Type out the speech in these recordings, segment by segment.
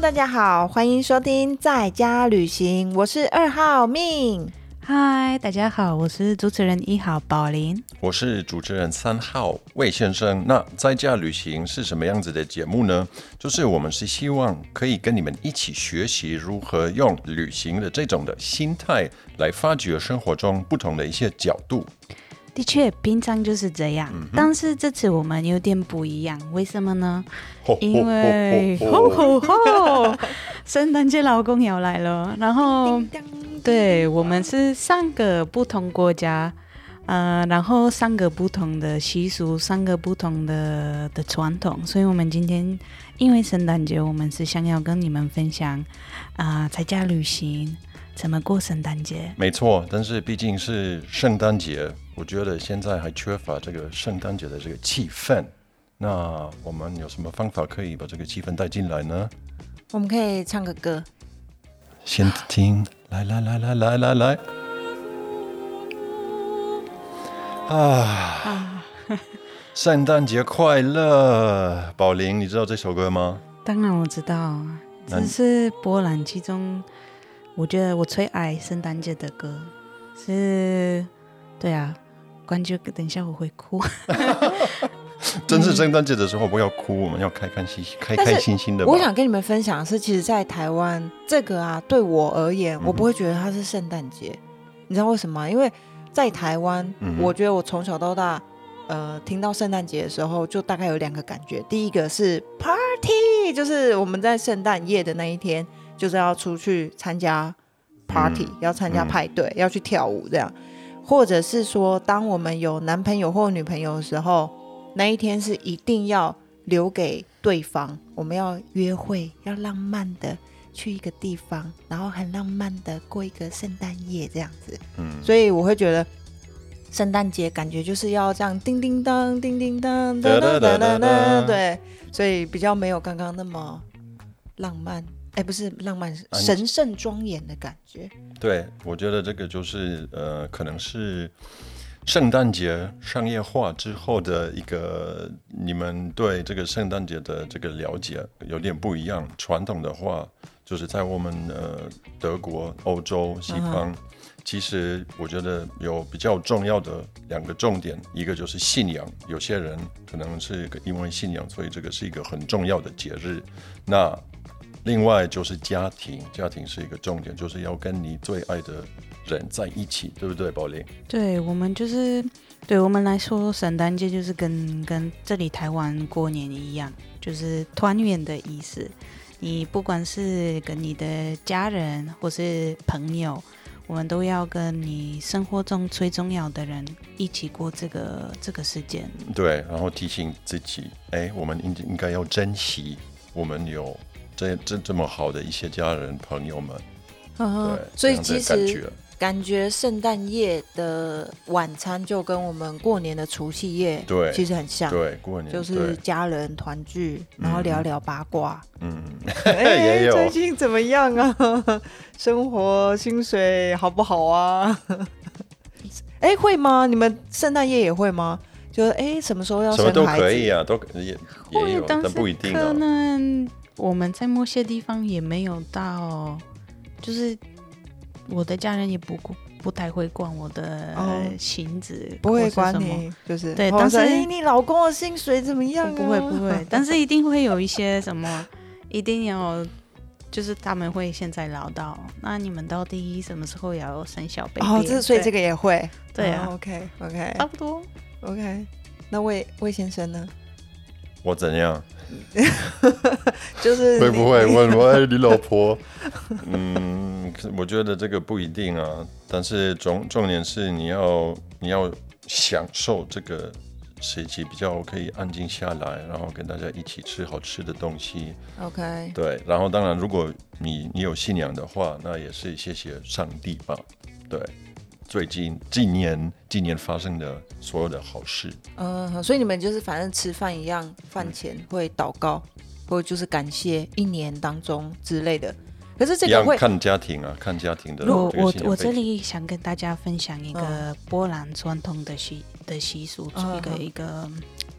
大家好，欢迎收听在家旅行，我是二号命。嗨，大家好，我是主持人一号宝林。我是主持人三号魏先生。那在家旅行是什么样子的节目呢？就是我们是希望可以跟你们一起学习如何用旅行的这种的心态来发掘生活中不同的一些角度。的确，平常就是这样，但是这次我们有点不一样，为什么呢？因为吼吼吼，圣诞节老公要来了，然后对我们是三个不同国家，呃，然后三个不同的习俗，三个不同的的传统，所以我们今天因为圣诞节，我们是想要跟你们分享啊，在家旅行怎么过圣诞节。没错，但是毕竟是圣诞节。我觉得现在还缺乏这个圣诞节的这个气氛，那我们有什么方法可以把这个气氛带进来呢？我们可以唱个歌，先听，来来来来来来来，啊，圣诞节快乐，宝玲，你知道这首歌吗？当然我知道，这是波兰其中我觉得我最爱圣诞节的歌，是，对啊。关就等一下我会哭。真是圣诞节的时候不要哭，我们要开开心心、开开心心的。我想跟你们分享的是，其实，在台湾这个啊，对我而言，我不会觉得它是圣诞节。你知道为什么？因为在台湾，我觉得我从小到大，呃，听到圣诞节的时候，就大概有两个感觉。第一个是 party，就是我们在圣诞夜的那一天，就是要出去参加 party，要参加派对，要去跳舞这样。或者是说，当我们有男朋友或女朋友的时候，那一天是一定要留给对方。我们要约会，要浪漫的去一个地方，然后很浪漫的过一个圣诞夜这样子。嗯，所以我会觉得圣诞节感觉就是要这样叮叮当、叮叮当、噔噔噔噔噔，对，所以比较没有刚刚那么浪漫。哎，不是浪漫，神圣庄严的感觉。对，我觉得这个就是呃，可能是圣诞节商业化之后的一个，你们对这个圣诞节的这个了解有点不一样。传统的话，就是在我们呃德国、欧洲、西方，其实我觉得有比较重要的两个重点，一个就是信仰，有些人可能是因为信仰，所以这个是一个很重要的节日。那另外就是家庭，家庭是一个重点，就是要跟你最爱的人在一起，对不对，宝玲？对，我们就是对我们来说，圣诞节就是跟跟这里台湾过年一样，就是团圆的意思。你不管是跟你的家人或是朋友，我们都要跟你生活中最重要的人一起过这个这个时间。对，然后提醒自己，哎，我们应应该要珍惜我们有。这这这么好的一些家人朋友们，对，所以其实感觉圣诞夜的晚餐就跟我们过年的除夕夜对其实很像，对，过年就是家人团聚，然后聊聊八卦，嗯，哎，最近怎么样啊？生活薪水好不好啊？哎，会吗？你们圣诞夜也会吗？就是哎，什么时候要什么都可以啊，都也也有，但不一定可能。我们在某些地方也没有到，就是我的家人也不不太会管我的薪资，不会管你，就是对。但是你老公的薪水怎么样？不会不会，但是一定会有一些什么，一定要就是他们会现在唠叨。那你们到底什么时候要生小 baby？哦，这所以这个也会，对啊。OK OK，差不多 OK。那魏魏先生呢？我怎样？就是会不会问我哎，你老婆？嗯，我觉得这个不一定啊。但是重重点是你要你要享受这个时期，比较可以安静下来，然后跟大家一起吃好吃的东西。OK。对，然后当然，如果你你有信仰的话，那也是谢谢上帝吧。对。最近今年今年发生的所有的好事，嗯，所以你们就是反正吃饭一样，饭前会祷告，或者就是感谢一年当中之类的。可是这个会看家庭啊，看家庭的。我我我这里想跟大家分享一个波兰传统的习的习俗，一个一个，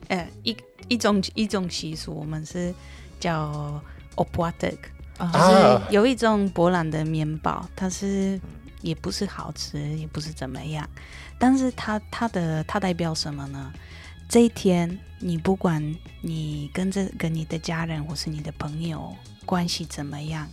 呃，一一种一种习俗，我们是叫 opłatek。就是有一种波兰的面包，它是也不是好吃，也不是怎么样，但是它它的它代表什么呢？这一天，你不管你跟这跟你的家人或是你的朋友关系怎么样，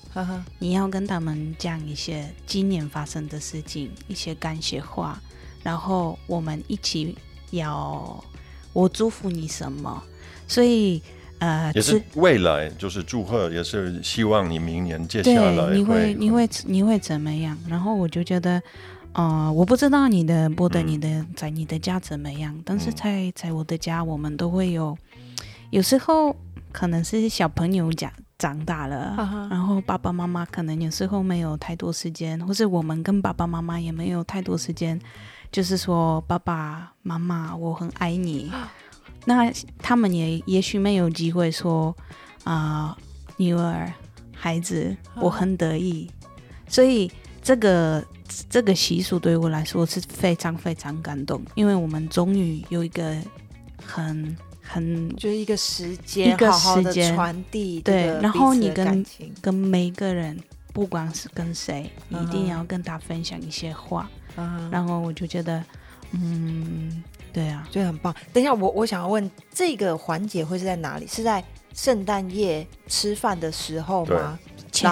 你要跟他们讲一些今年发生的事情，一些感谢话，然后我们一起要我祝福你什么，所以。呃，也是未来，就是祝贺，也是希望你明年接下来你会你会你会怎么样？然后我就觉得，呃，我不知道你的波德，你的在你的家怎么样？但是在在我的家，我们都会有，有时候可能是小朋友长长大了，然后爸爸妈妈可能有时候没有太多时间，或是我们跟爸爸妈妈也没有太多时间，就是说爸爸妈妈，我很爱你。那他们也也许没有机会说啊，女儿、孩子，我很得意。所以这个这个习俗对我来说是非常非常感动，因为我们终于有一个很很就是一个时间，一个时间传递对，然后你跟跟每个人，不管是跟谁，你一定要跟他分享一些话。然后我就觉得，嗯。对啊，就很棒。等一下，我我想要问，这个环节会是在哪里？是在圣诞夜吃饭的时候吗？前，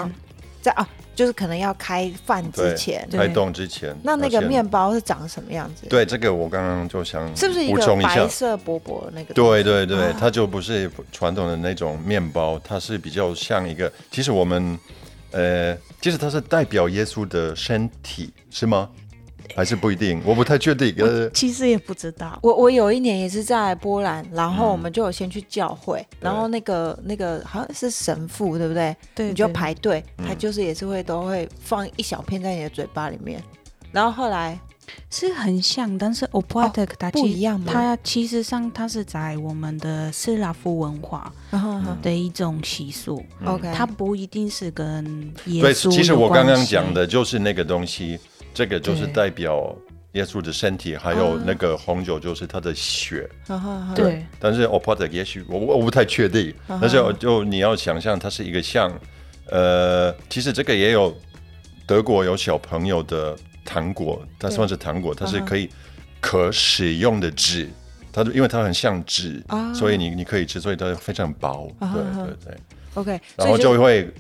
在啊，就是可能要开饭之前，开动之前。那那个面包是长什么样子？对，这个我刚刚就想是不是一个白色薄薄的那个？对对对，它就不是传统的那种面包，它是比较像一个。其实我们，呃，其实它是代表耶稣的身体，是吗？还是不一定，我不太确定。呃，其实也不知道。我我有一年也是在波兰，然后我们就有先去教会，然后那个那个好像是神父，对不对？对，你就排队，他就是也是会都会放一小片在你的嘴巴里面，然后后来是很像，但是 o p a t e 它不一样吗？它其实上它是在我们的斯拉夫文化的一种习俗。OK，它不一定是跟耶稣。其实我刚刚讲的就是那个东西。这个就是代表耶稣的身体，还有那个红酒就是他的血。对，但是 o p a t 也许我我不太确定。但是就你要想象，它是一个像，呃，其实这个也有德国有小朋友的糖果，它算是糖果，它是可以可使用的纸，它因为它很像纸，所以你你可以吃，所以它非常薄。对对对，OK，然后就会。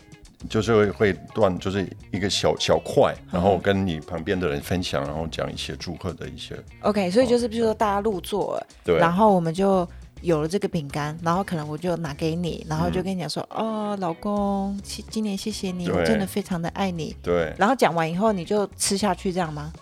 就是会会断，就是一个小小块，然后跟你旁边的人分享，然后讲一些祝贺的一些。OK，所以就是比如说大家入座，对，然后我们就有了这个饼干，然后可能我就拿给你，然后就跟你讲说，哦，老公，今年谢谢你，我真的非常的爱你。对。然后讲完以后，你就吃下去，这样吗？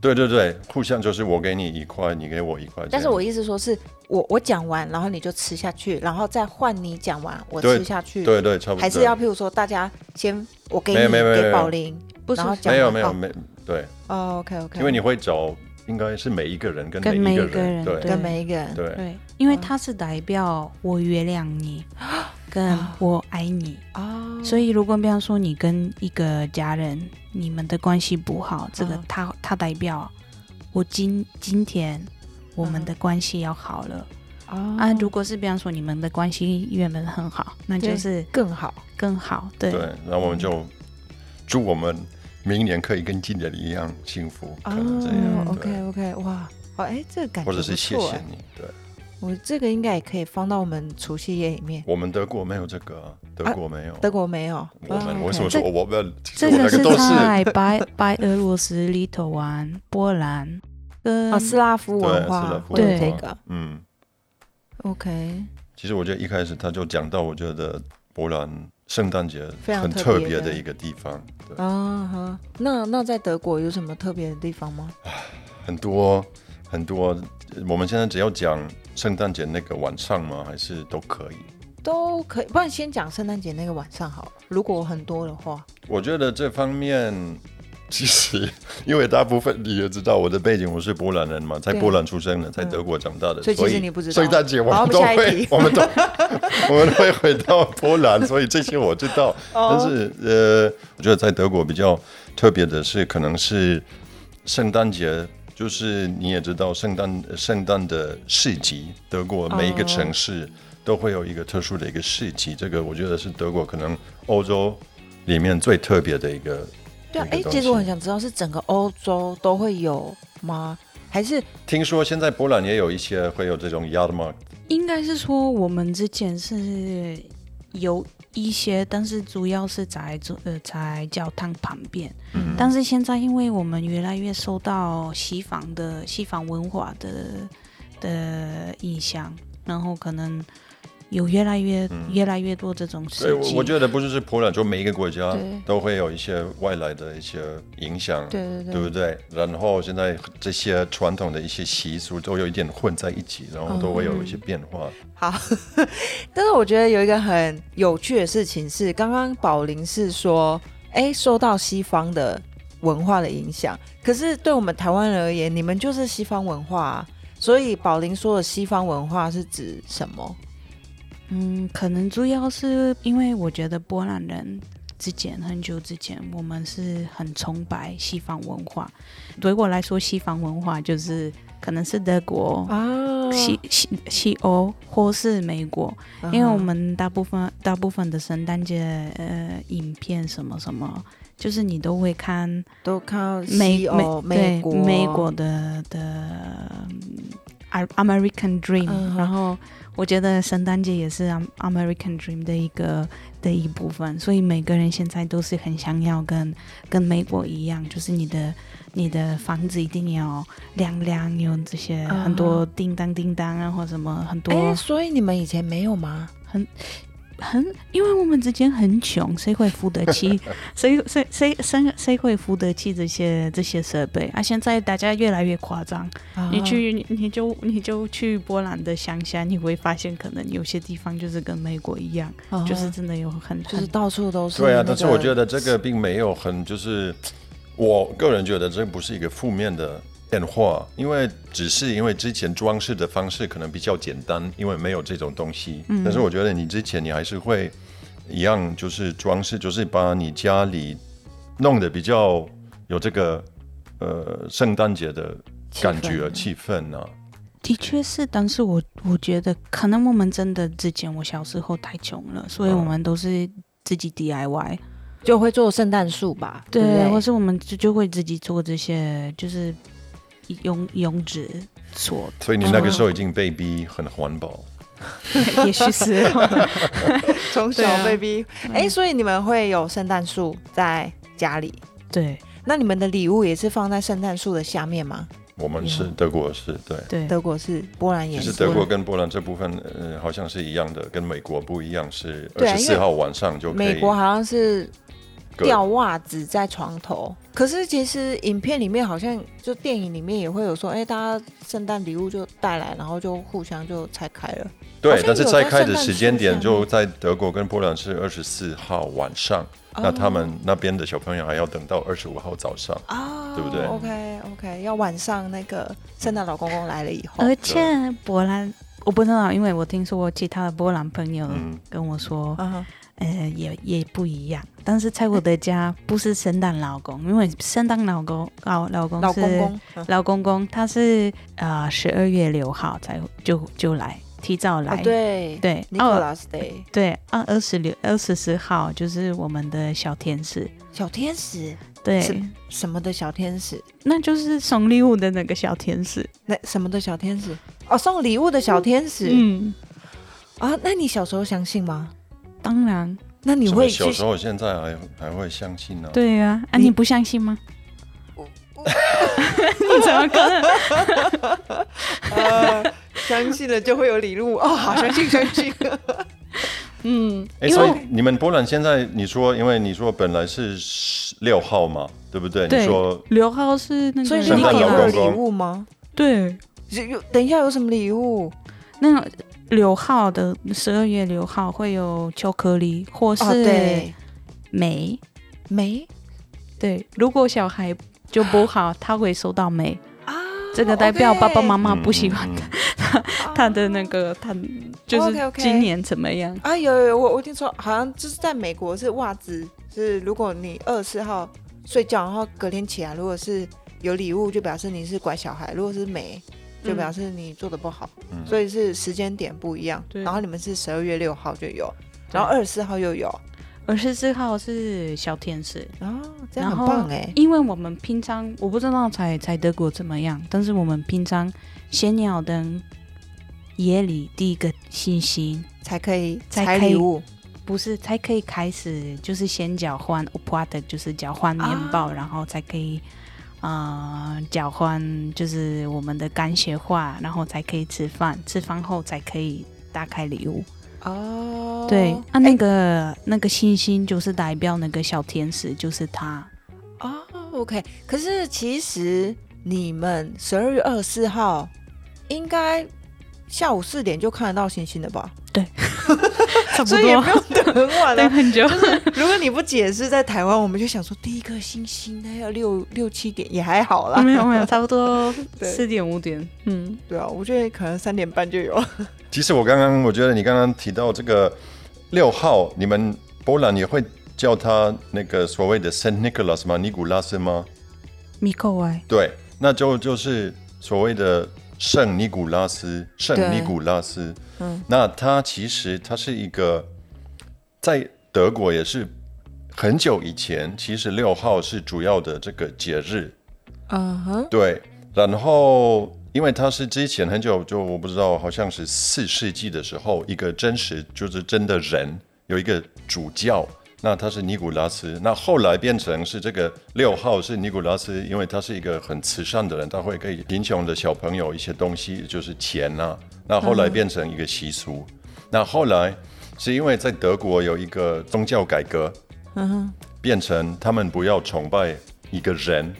对对对，互相就是我给你一块，你给我一块。但是我意思说是我我讲完，然后你就吃下去，然后再换你讲完，我吃下去。对对，差不多。还是要譬如说，大家先我给你给宝林，然后没有没有没对。哦，OK OK。因为你会找，应该是每一个人跟每一个人，对，跟每一个人，对，因为他是代表我原谅你。跟我爱你哦，所以如果比方说你跟一个家人你们的关系不好，这个他他代表我今今天我们的关系要好了啊。如果是比方说你们的关系原本很好，那就是更好更好。对对，那我们就祝我们明年可以跟今年一样幸福，可能这样。OK OK，哇，好哎，这个感觉或者是谢谢你，对。我这个应该也可以放到我们除夕夜里面。我们德国没有这个，德国没有，德国没有。我们为什么说我们？这个是在白白俄罗斯里头玩波兰跟啊斯拉夫文化对这个嗯，OK。其实我觉得一开始他就讲到，我觉得波兰圣诞节很特别的一个地方。啊哈，那那在德国有什么特别的地方吗？很多很多，我们现在只要讲。圣诞节那个晚上吗？还是都可以？都可以，不然先讲圣诞节那个晚上好。如果很多的话，我觉得这方面 其实，因为大部分你也知道我的背景，我是波兰人嘛，在波兰出生的，在德国长大的，所以其实你不知道圣诞节我们都会，我们都 我们会回到波兰，所以这些我知道。但是呃，我觉得在德国比较特别的是，可能是圣诞节。就是你也知道，圣诞圣诞的市集，德国每一个城市都会有一个特殊的一个市集，这个我觉得是德国可能欧洲里面最特别的一个。对啊，哎，其实我很想知道，是整个欧洲都会有吗？还是听说现在波兰也有一些会有这种 yard mark？应该是说我们之前是有。一些，但是主要是在呃在教堂旁边。嗯。但是现在，因为我们越来越受到西方的西方文化的的影响，然后可能。有越来越越来越多这种事情。我觉得不是是波兰，就每一个国家都会有一些外来的一些影响，对对对，对不对？然后现在这些传统的一些习俗都有一点混在一起，然后都会有一些变化。好，但是我觉得有一个很有趣的事情是，刚刚宝林是说，哎，受到西方的文化的影响，可是对我们台湾人而言，你们就是西方文化，啊所以宝林说的西方文化是指什么？嗯，可能主要是因为我觉得波兰人之前很久之前，我们是很崇拜西方文化。对我来说，西方文化就是可能是德国、啊西西西欧或是美国，因为我们大部分大部分的圣诞节呃影片什么什么，就是你都会看，都看美美美国美国的的 American Dream，然后。我觉得圣诞节也是 American Dream 的一个的一部分，所以每个人现在都是很想要跟跟美国一样，就是你的你的房子一定要亮亮，有这些很多叮当叮当啊，或什么很多。哎，所以你们以前没有吗？很。很，因为我们之间很穷，谁会付得起？谁谁谁谁谁会付得起这些这些设备啊？现在大家越来越夸张，你去你你就你就去波兰的乡下，你会发现可能有些地方就是跟美国一样，就是真的有很就是到处都是。对啊，但是我觉得这个并没有很就是，我个人觉得这不是一个负面的。变化，因为只是因为之前装饰的方式可能比较简单，因为没有这种东西。嗯。但是我觉得你之前你还是会一样，就是装饰，就是把你家里弄得比较有这个呃圣诞节的感觉气氛呢。的确是，但是我我觉得可能我们真的之前我小时候太穷了，所以我们都是自己 DIY，就会做圣诞树吧。对，或是我们就就会自己做这些，就是。用用纸做，所以你那个时候已经被逼很环保，也许是 从小被逼。哎，所以你们会有圣诞树在家里？对，那你们的礼物也是放在圣诞树的下面吗？我们是德国是对，对，德国是波兰也是。德国跟波兰这部分呃好像是一样的，跟美国不一样，是二十四号晚上就可以。美国好像是。吊袜子在床头，可是其实影片里面好像就电影里面也会有说，哎，大家圣诞礼物就带来，然后就互相就拆开了。对，但是拆开的时间点就在德国跟波兰是二十四号晚上，那他们那边的小朋友还要等到二十五号早上啊，对不对？OK OK，要晚上那个圣诞老公公来了以后，而且波兰我不知道，因为我听说我其他的波兰朋友跟我说。呃，也也不一样，但是在我的家 不是圣诞老公，因为圣诞老公老老公公老公公，他是呃十二月六号才就就来提早来，对对，Nicholas Day，对，二二十六二十四号就是我们的小天使，小天使，对，什么的小天使？那就是送礼物的那个小天使，那什么的小天使？哦，送礼物的小天使，嗯，啊，那你小时候相信吗？当然，那你会小时候现在还还会相信呢？对呀，啊，你不相信吗？你怎么可能？呃，相信了就会有礼物哦，好，相信相信。嗯，哎，所以你们波兰现在你说，因为你说本来是六号嘛，对不对？你说六号是那个圣诞老公公礼物吗？对，有等一下有什么礼物？那。六号的十二月六号会有巧克力，或是梅梅。对，如果小孩就不好，他会收到梅啊。这个代表爸爸妈妈不喜欢他，他的那个他就是今年怎么样啊？有有我我听说好像就是在美国是袜子，是如果你二十四号睡觉，然后隔天起来如果是有礼物就表示你是乖小孩，如果是没，就表示你做的不好。所以是时间点不一样。然后你们是十二月六号就有，然后二十四号又有，二十四号是小天使。哦，这样很棒哎！因为我们平常我不知道在在德国怎么样，但是我们平常先要等夜里第一个星星才可以拆礼物。不是，才可以开始，就是先交换 o p a 的就是交换面包，然后才可以，呃，交换就是我们的肝血化，然后才可以吃饭，吃饭后才可以打开礼物。哦，对，啊，那个那个星星就是代表那个小天使，就是他。哦，OK。可是其实你们十二月二十四号应该下午四点就看得到星星了吧？对。所以也不用等很晚了，等很久。如果你不解释，在台湾我们就想说第一颗星星那要六六七点也还好啦，没有没有，差不多 四点五点。嗯，对啊，我觉得可能三点半就有。其实我刚刚我觉得你刚刚提到这个六号，你们波兰也会叫他那个所谓的 Saint Nicholas 吗？尼古拉斯吗？米克外。对，那就就是所谓的。圣尼古拉斯，圣尼古拉斯，嗯，那他其实他是一个在德国也是很久以前，其实六号是主要的这个节日，嗯哼，对，然后因为他是之前很久就我不知道，好像是四世纪的时候，一个真实就是真的人有一个主教。那他是尼古拉斯，那后来变成是这个六号是尼古拉斯，因为他是一个很慈善的人，他会给贫穷的小朋友一些东西，就是钱呐。那后来变成一个习俗。那后来是因为在德国有一个宗教改革，嗯变成他们不要崇拜一个人，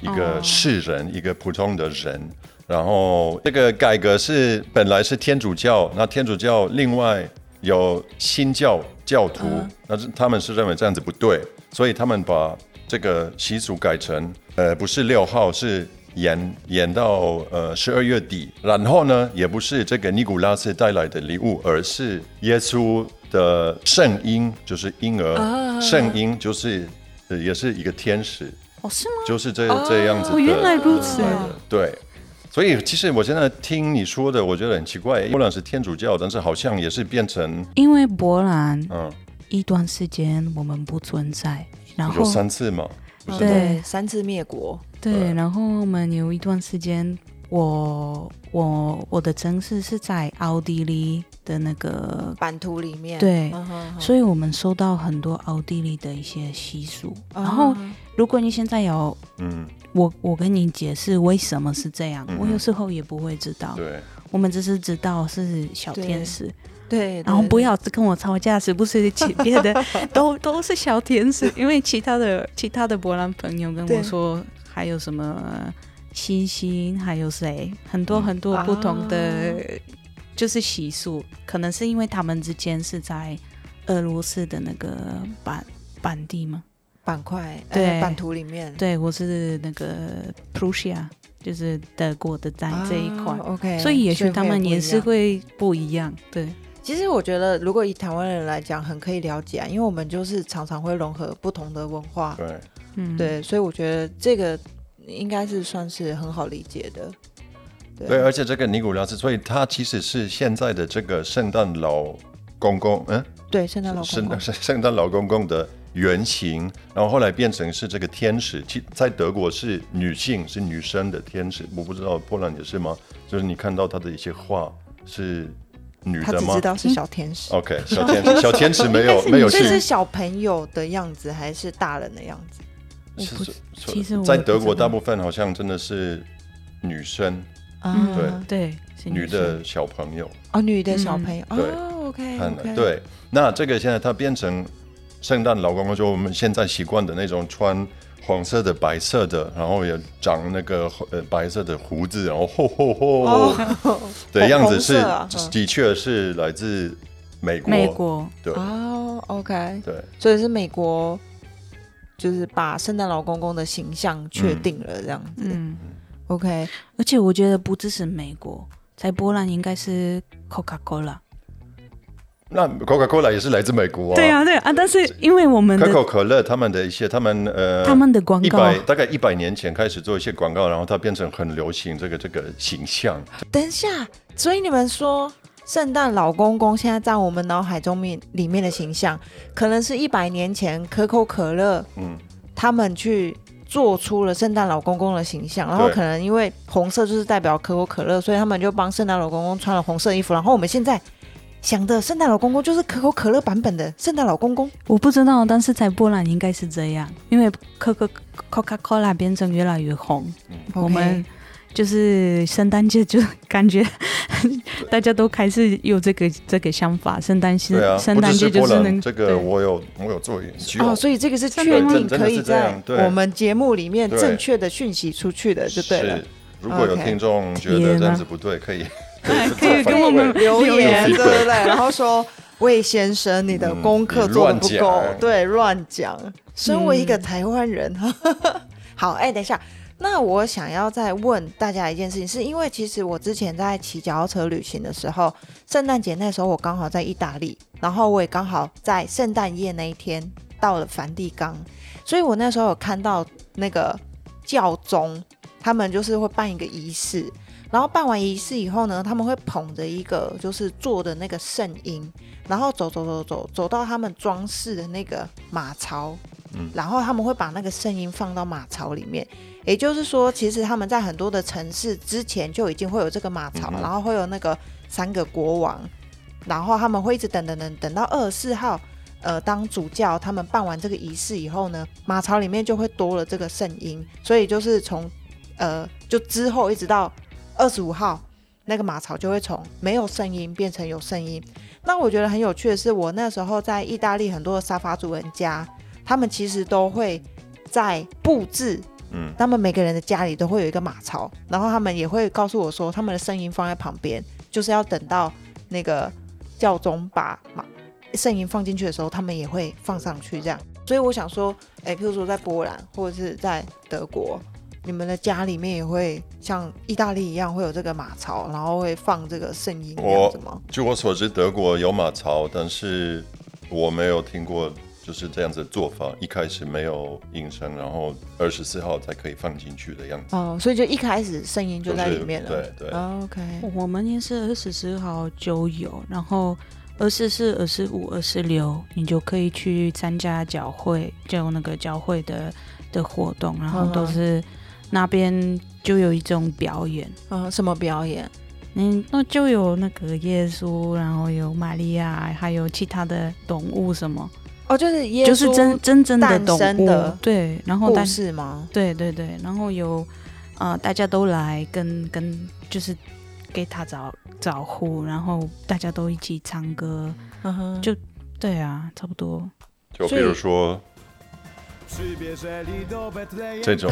一个世人，一个普通的人。然后这个改革是本来是天主教，那天主教另外有新教。教徒，那是他们是认为这样子不对，所以他们把这个习俗改成，呃，不是六号，是延延到呃十二月底。然后呢，也不是这个尼古拉斯带来的礼物，而是耶稣的圣婴，就是婴儿，圣婴就是也是一个天使，哦，是吗？就是这这样子。哦，原来如此。对。所以其实我现在听你说的，我觉得很奇怪。波兰是天主教，但是好像也是变成因为波兰，嗯，一段时间我们不存在，然后有三次嘛，对，三次灭国，对，然后我们有一段时间，我我我的城市是在奥地利的那个版图里面，对，所以我们收到很多奥地利的一些习俗。然后如果你现在有，嗯。我我跟你解释为什么是这样，我有时候也不会知道。对，我们只是知道是小天使。对，然后不要跟我吵架，是不是？别的 都都是小天使，因为其他的其他的波兰朋友跟我说，还有什么星星，还有谁，很多很多不同的就是习俗，可能是因为他们之间是在俄罗斯的那个版版地吗？板块对。版图里面，对我是那个 Prussia，就是德国的在这一块，OK，所以也许他们也是会不一样。对，其实我觉得如果以台湾人来讲，很可以了解啊，因为我们就是常常会融合不同的文化，对，嗯，对，所以我觉得这个应该是算是很好理解的。对，而且这个尼古拉斯，所以他其实是现在的这个圣诞老公公，嗯，对，圣诞老公公，圣圣诞老公公的。原型，然后后来变成是这个天使，其在德国是女性，是女生的天使。我不知道波兰也是吗？就是你看到他的一些画是女的吗？他只知道是小天使。OK，小天使，小天使没有没有。这是小朋友的样子还是大人的样子？其实其实在德国大部分好像真的是女生，对对，女的小朋友哦，女的小朋友。对，OK，对。那这个现在它变成。圣诞老公公就我们现在习惯的那种穿黄色的、白色的，然后也长那个呃白色的胡子，然后吼吼吼的样子是的确是来自美国。美国。对。哦，OK。对，所以是美国就是把圣诞老公公的形象确定了这样子。嗯，OK，而且我觉得不只是美国，在波兰应该是 Coca-Cola。那 Coca-Cola 也是来自美国啊。对啊，对啊，但是因为我们可口可乐他们的一些他们呃他们的广告，大概一百年前开始做一些广告，然后它变成很流行这个这个形象。等一下，所以你们说圣诞老公公现在在我们脑海中面里面的形象，可能是一百年前可口可乐嗯他们去。做出了圣诞老公公的形象，然后可能因为红色就是代表可口可乐，所以他们就帮圣诞老公公穿了红色衣服。然后我们现在想的圣诞老公公就是可口可乐版本的圣诞老公公。我不知道，但是在波兰应该是这样，因为可可 Coca Cola 变成越来越红，我们。就是圣诞节，就感觉 大家都开始有这个这个想法。圣诞节，圣诞节就是能这个，我有我有做研究哦，所以这个是确定可以在我们节目里面正确的讯息出去的，就对了。如果有听众觉得这样子不对，可以可以跟我们留言，对对对？然后说魏先生，你的功课做的不够，对，乱讲。身为一个台湾人，好，哎，等一下。那我想要再问大家一件事情，是因为其实我之前在骑脚踏车旅行的时候，圣诞节那时候我刚好在意大利，然后我也刚好在圣诞夜那一天到了梵蒂冈，所以我那时候有看到那个教宗，他们就是会办一个仪式，然后办完仪式以后呢，他们会捧着一个就是做的那个圣婴，然后走走走走走到他们装饰的那个马槽，嗯，然后他们会把那个圣婴放到马槽里面。也就是说，其实他们在很多的城市之前就已经会有这个马槽，然后会有那个三个国王，然后他们会一直等等等，等到二十四号，呃，当主教他们办完这个仪式以后呢，马槽里面就会多了这个圣婴，所以就是从呃，就之后一直到二十五号，那个马槽就会从没有声音变成有声音。那我觉得很有趣的是，我那时候在意大利很多的沙发主人家，他们其实都会在布置。嗯，他们每个人的家里都会有一个马槽，然后他们也会告诉我说，他们的声音放在旁边，就是要等到那个教宗把马声音放进去的时候，他们也会放上去这样。所以我想说，哎，譬如说在波兰或者是在德国，你们的家里面也会像意大利一样会有这个马槽，然后会放这个圣音这样子吗？据我所知，德国有马槽，但是我没有听过。就是这样子做法，一开始没有音声，然后二十四号才可以放进去的样子。哦，所以就一开始声音就在里面了。对对。OK，我们也是二十四号就有，然后二十四、二十五、二十六，你就可以去参加教会，就那个教会的的活动，然后都是那边就有一种表演。啊，什么表演？嗯，那就有那个耶稣，然后有玛利亚，还有其他的动物什么。哦，就是耶稣就是真真正的动物，对，然后但是吗？对对对，然后有啊，大家都来跟跟，就是给他找招呼，然后大家都一起唱歌，嗯哼，就对啊，差不多。就比如说这种。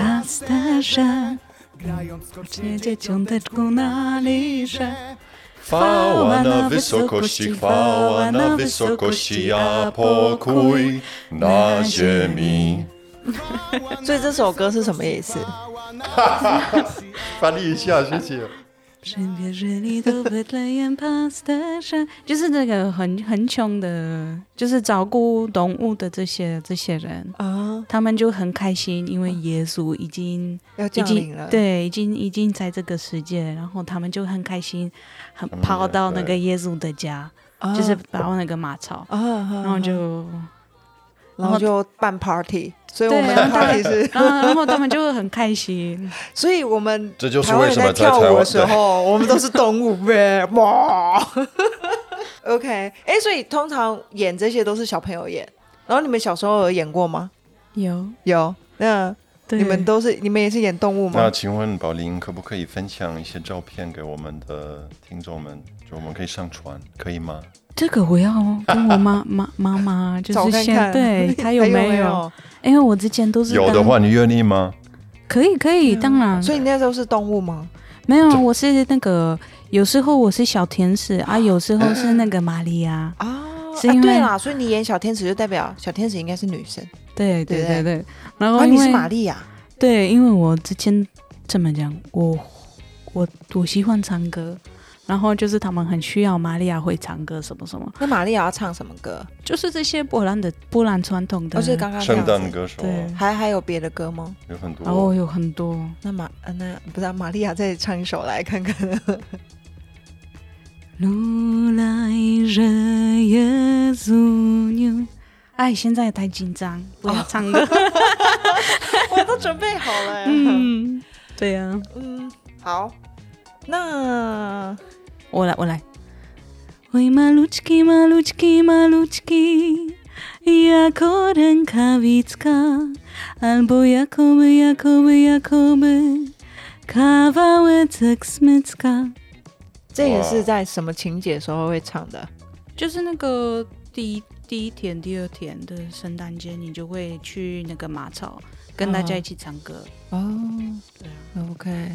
放。所以这首歌是什么意思？翻译一下，谢谢。就是那个很很穷的，就是照顾动物的这些这些人啊。他们就很开心，因为耶稣已经要降临了，对，已经已经在这个世界，然后他们就很开心，很跑到那个耶稣的家，就是到那个马槽，然后就然后就办 party。所以我们然后他们就会很开心。所以我们这就是为什么在跳舞的时候，我们都是动物呗。哇，OK，哎，所以通常演这些都是小朋友演。然后你们小时候有演过吗？有有。那你们都是你们也是演动物吗？那请问宝林可不可以分享一些照片给我们的听众们，就我们可以上传，可以吗？这个我要跟我妈 妈妈妈 就是先对 还有没有？因为我之前都是有的话，你愿意吗？可以可以，当然。所以你那时候是动物吗？没有，我是那个有时候我是小天使啊，有时候是那个玛利亚啊。是因为对啦，所以你演小天使就代表小天使应该是女生。对对对对。然后你是玛利亚。对，因为我之前这么讲，我我我喜欢唱歌。然后就是他们很需要玛利亚会唱歌什么什么。那玛利亚要唱什么歌？就是这些波兰的波兰传统的，而且刚刚圣诞歌手，对，还还有别的歌吗？有很多哦，有很多。那玛呃那不知道玛利亚再唱一首来看看。如来日耶稣牛。哎，现在太紧张，不要唱歌，我都准备好了。嗯，对呀、啊，嗯，好，那我来，我来。Oj maluczki, maluczki, maluczki, jako rękawicka, albo jakoby, jakoby, jakoby, kawałeczek smycka. 这个是在什么情节时候会唱的？就是那个第一第一天、第二天的圣诞节，你就会去那个马槽跟大家一起唱歌。哦，对啊，OK。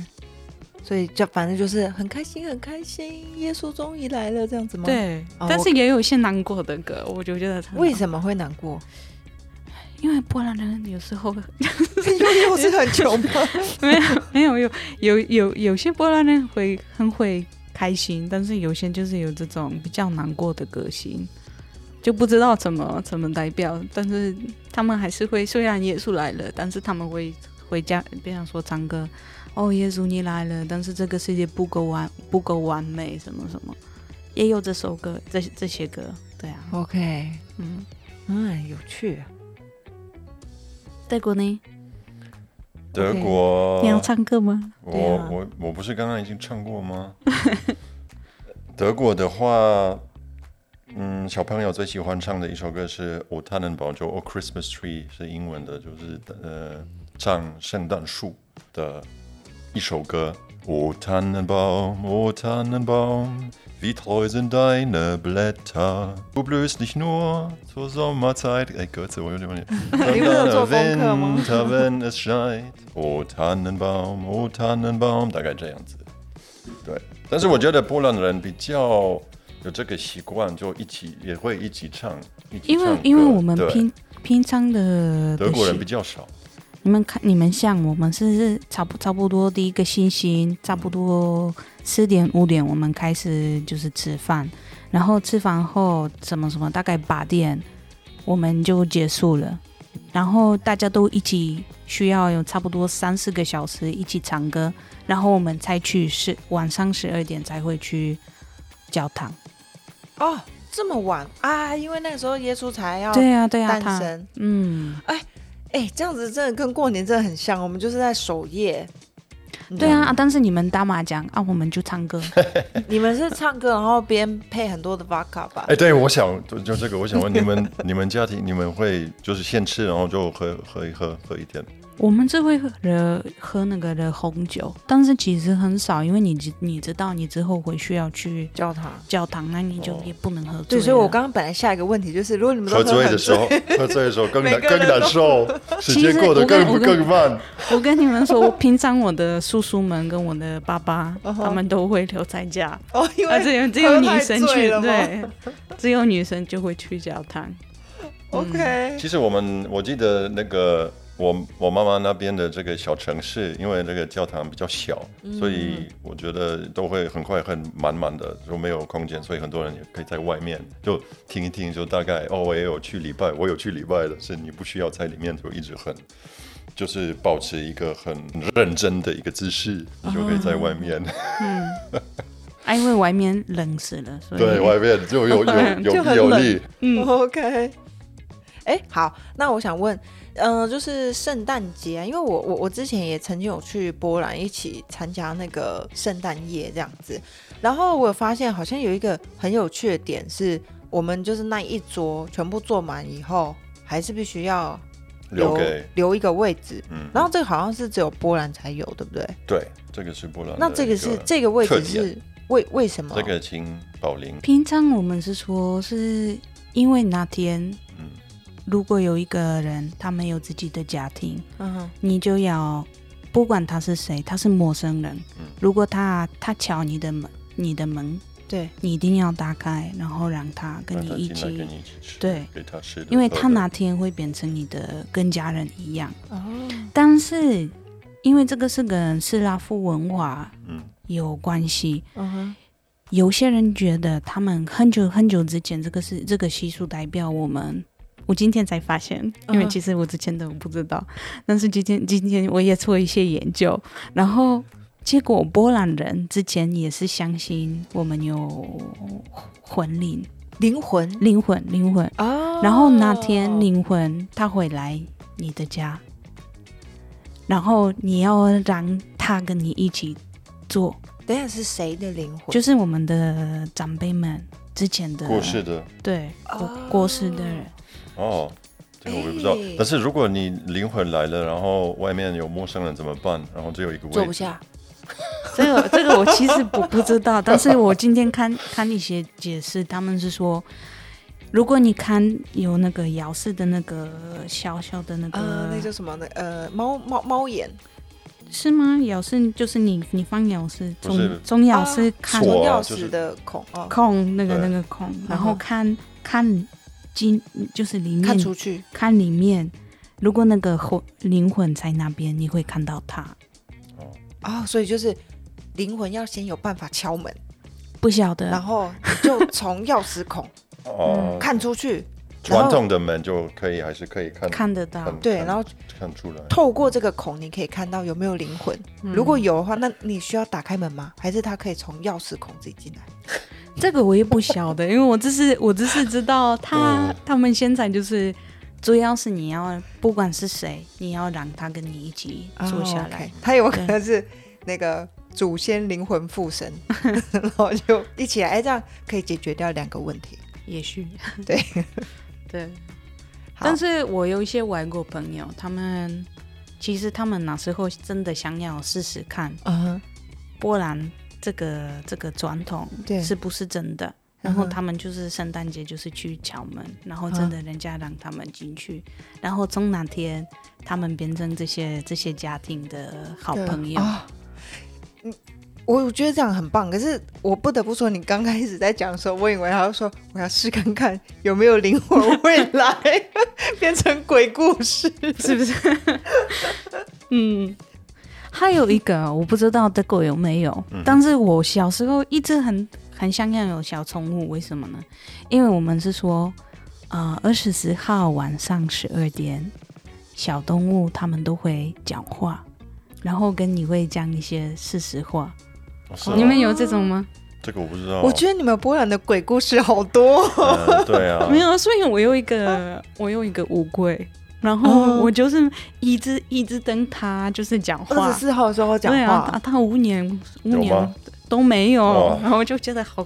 所以就反正就是很开心，很开心，耶稣终于来了，这样子吗？对，但是也有一些难过的歌，我就觉得为什么会难过？因为波兰人有时候 又是很穷吗？没有，没有，有有有有些波兰人会很会开心，但是有些就是有这种比较难过的个性，就不知道怎么怎么代表，但是他们还是会，虽然耶稣来了，但是他们会回家，比方说唱歌。哦，耶稣你来了，但是这个世界不够完，不够完美，什么什么，也有这首歌，这这些歌，对啊。OK，嗯，嗯，有趣。德国呢？德国，你要唱歌吗？我我我不是刚刚已经唱过吗？德国的话，嗯，小朋友最喜欢唱的一首歌是《O Tannenbaum》，就《O Christmas Tree》，是英文的，就是呃，唱圣诞树的。一首歌，O Tannenbaum，O Tannenbaum，wie treu sind deine Blätter，du blühst nicht nur zur Sommerzeit，哎，歌词我有点忘记。Winter wenn es schneit，O Tannenbaum，O Tannenbaum，大概这样子。对，但是我觉得波兰人比较有这个习惯，就一起也会一起唱，一起唱。因为因为我们平平常的德国人比较少。 你们看，你们像我们是是差不差不多第一个星星，差不多四点五点我们开始就是吃饭，然后吃饭后什么什么大概八点我们就结束了，然后大家都一起需要有差不多三四个小时一起唱歌，然后我们才去十晚上十二点才会去教堂。哦，这么晚啊？因为那个时候耶稣才要对啊对啊诞生，嗯，哎。哎，这样子真的跟过年真的很像，我们就是在守夜。对啊，但是你们打麻将啊，我们就唱歌。你们是唱歌，然后边配很多的 vodka 吧？哎，对，我想就就这个，我想问你们，你们家庭你们会就是先吃，然后就喝喝一喝喝一天。我们这会喝喝那个的红酒，但是其实很少，因为你你知道，你之后回去要去教堂，教堂，那你就也不能喝醉。对，所以我刚刚本来下一个问题就是，如果你们喝醉的时候，喝醉的时候更难更难受，时间过得更更慢。我跟你们说，我平常我的叔叔们跟我的爸爸，他们都会留在家，哦，因为只有只有女生去，对，只有女生就会去教堂。OK，其实我们我记得那个。我我妈妈那边的这个小城市，因为这个教堂比较小，所以我觉得都会很快很满满的，就没有空间，所以很多人也可以在外面就听一听，就大概哦，我也有去礼拜，我有去礼拜的，是你不需要在里面就一直很，就是保持一个很认真的一个姿势，你就可以在外面。嗯，啊，因为外面冷死了，所以对外面就有有有 有力。嗯，OK。哎，好，那我想问。嗯，就是圣诞节啊，因为我我我之前也曾经有去波兰一起参加那个圣诞夜这样子，然后我发现好像有一个很有趣的点是，我们就是那一桌全部坐满以后，还是必须要留留一个位置，嗯，然后这个好像是只有波兰才有，对不对？对，这个是波兰。那这个是这个位置是为为什么？这个请保龄。平常我们是说是因为那天。如果有一个人他没有自己的家庭，嗯，你就要不管他是谁，他是陌生人，嗯，如果他他敲你的门，你的门，对。你一定要打开，然后让他跟你一起，对，给他吃，因为他哪天会变成你的跟家人一样。哦，但是因为这个是跟斯拉夫文化，嗯，有关系，嗯哼，有些人觉得他们很久很久之前这个是这个习俗代表我们。我今天才发现，因为其实我之前都不知道。但是今天今天我也做一些研究，然后结果波兰人之前也是相信我们有魂灵、灵魂、灵魂、灵魂啊。然后那天灵魂他会来你的家，然后你要让他跟你一起做。等下是谁的灵魂？就是我们的长辈们之前的过世的，对过过世的人。哦，这个我也不知道。但是如果你灵魂来了，然后外面有陌生人怎么办？然后只有一个位坐不下。这个这个我其实不不知道，但是我今天看看一些解释，他们是说，如果你看有那个摇式的那个小小的那个，那叫什么呢？呃，猫猫猫眼是吗？摇式就是你你放摇式中中摇是看钥匙的孔孔那个那个孔，然后看看。进就是里面看出去，看里面。如果那个魂灵魂在那边，你会看到他。哦哦，所以就是灵魂要先有办法敲门，不晓得，然后就从钥匙孔哦看出去。传统的门就可以还是可以看看得到，对，然后看出来。透过这个孔，你可以看到有没有灵魂。如果有的话，那你需要打开门吗？还是他可以从钥匙孔自己进来？这个我也不晓得，因为我只是我只是知道他他们现在就是主要是你要不管是谁，你要让他跟你一起坐下来，他有可能是那个祖先灵魂附身，然后就一起来，哎，这样可以解决掉两个问题，也许。对。对。但是我有一些外国朋友，他们其实他们那时候真的想要试试看，嗯，波兰。这个这个传统是不是真的？然后他们就是圣诞节就是去敲门，然后真的人家让他们进去，然后从那天他们变成这些这些家庭的好朋友。嗯，我觉得这样很棒。可是我不得不说，你刚开始在讲的时候，我以为他说我要试看看有没有灵魂未来，变成鬼故事，是不是？嗯。还有一个我不知道德国有没有，但是我小时候一直很很想要有小宠物，为什么呢？因为我们是说，啊，二十四号晚上十二点，小动物它们都会讲话，然后跟你会讲一些事实话。你们有这种吗？这个我不知道。我觉得你们波兰的鬼故事好多。对啊。没有，所以我有一个，我有一个乌龟。然后我就是一直一直等他，就是讲话。二十四号的时候讲话。对啊，他五年五年都没有，然后就觉得好，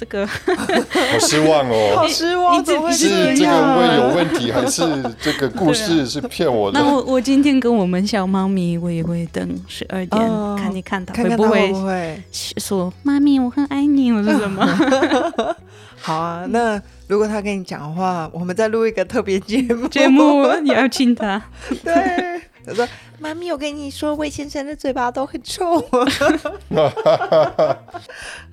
这个 好失望哦，好失望，怎么会是这个会有问题，还是 这个故事是骗我的？那我我今天跟我们小猫咪，我也会等十二点，看你看它会不会说妈咪，我很爱你，或者什么？好啊，那。如果他跟你讲的话，我们再录一个特别节目。节目你要亲他。对，他说：“妈咪，我跟你说，魏先生的嘴巴都很臭。”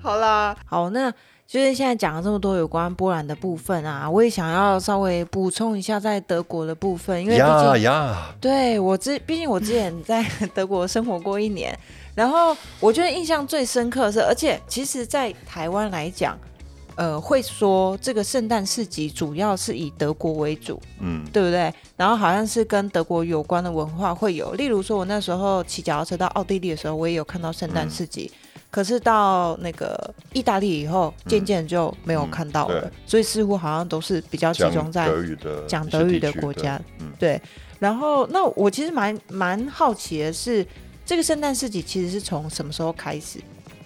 好啦，好，那就是现在讲了这么多有关波兰的部分啊，我也想要稍微补充一下在德国的部分，因为毕竟，对我之，毕竟我之前在 德国生活过一年，然后我觉得印象最深刻的是，而且其实，在台湾来讲。呃，会说这个圣诞市集主要是以德国为主，嗯，对不对？然后好像是跟德国有关的文化会有，例如说，我那时候骑脚踏车到奥地利的时候，我也有看到圣诞市集，可是到那个意大利以后，渐渐就没有看到了，所以似乎好像都是比较集中在讲德语的国家，对。然后，那我其实蛮蛮好奇的是，这个圣诞市集其实是从什么时候开始？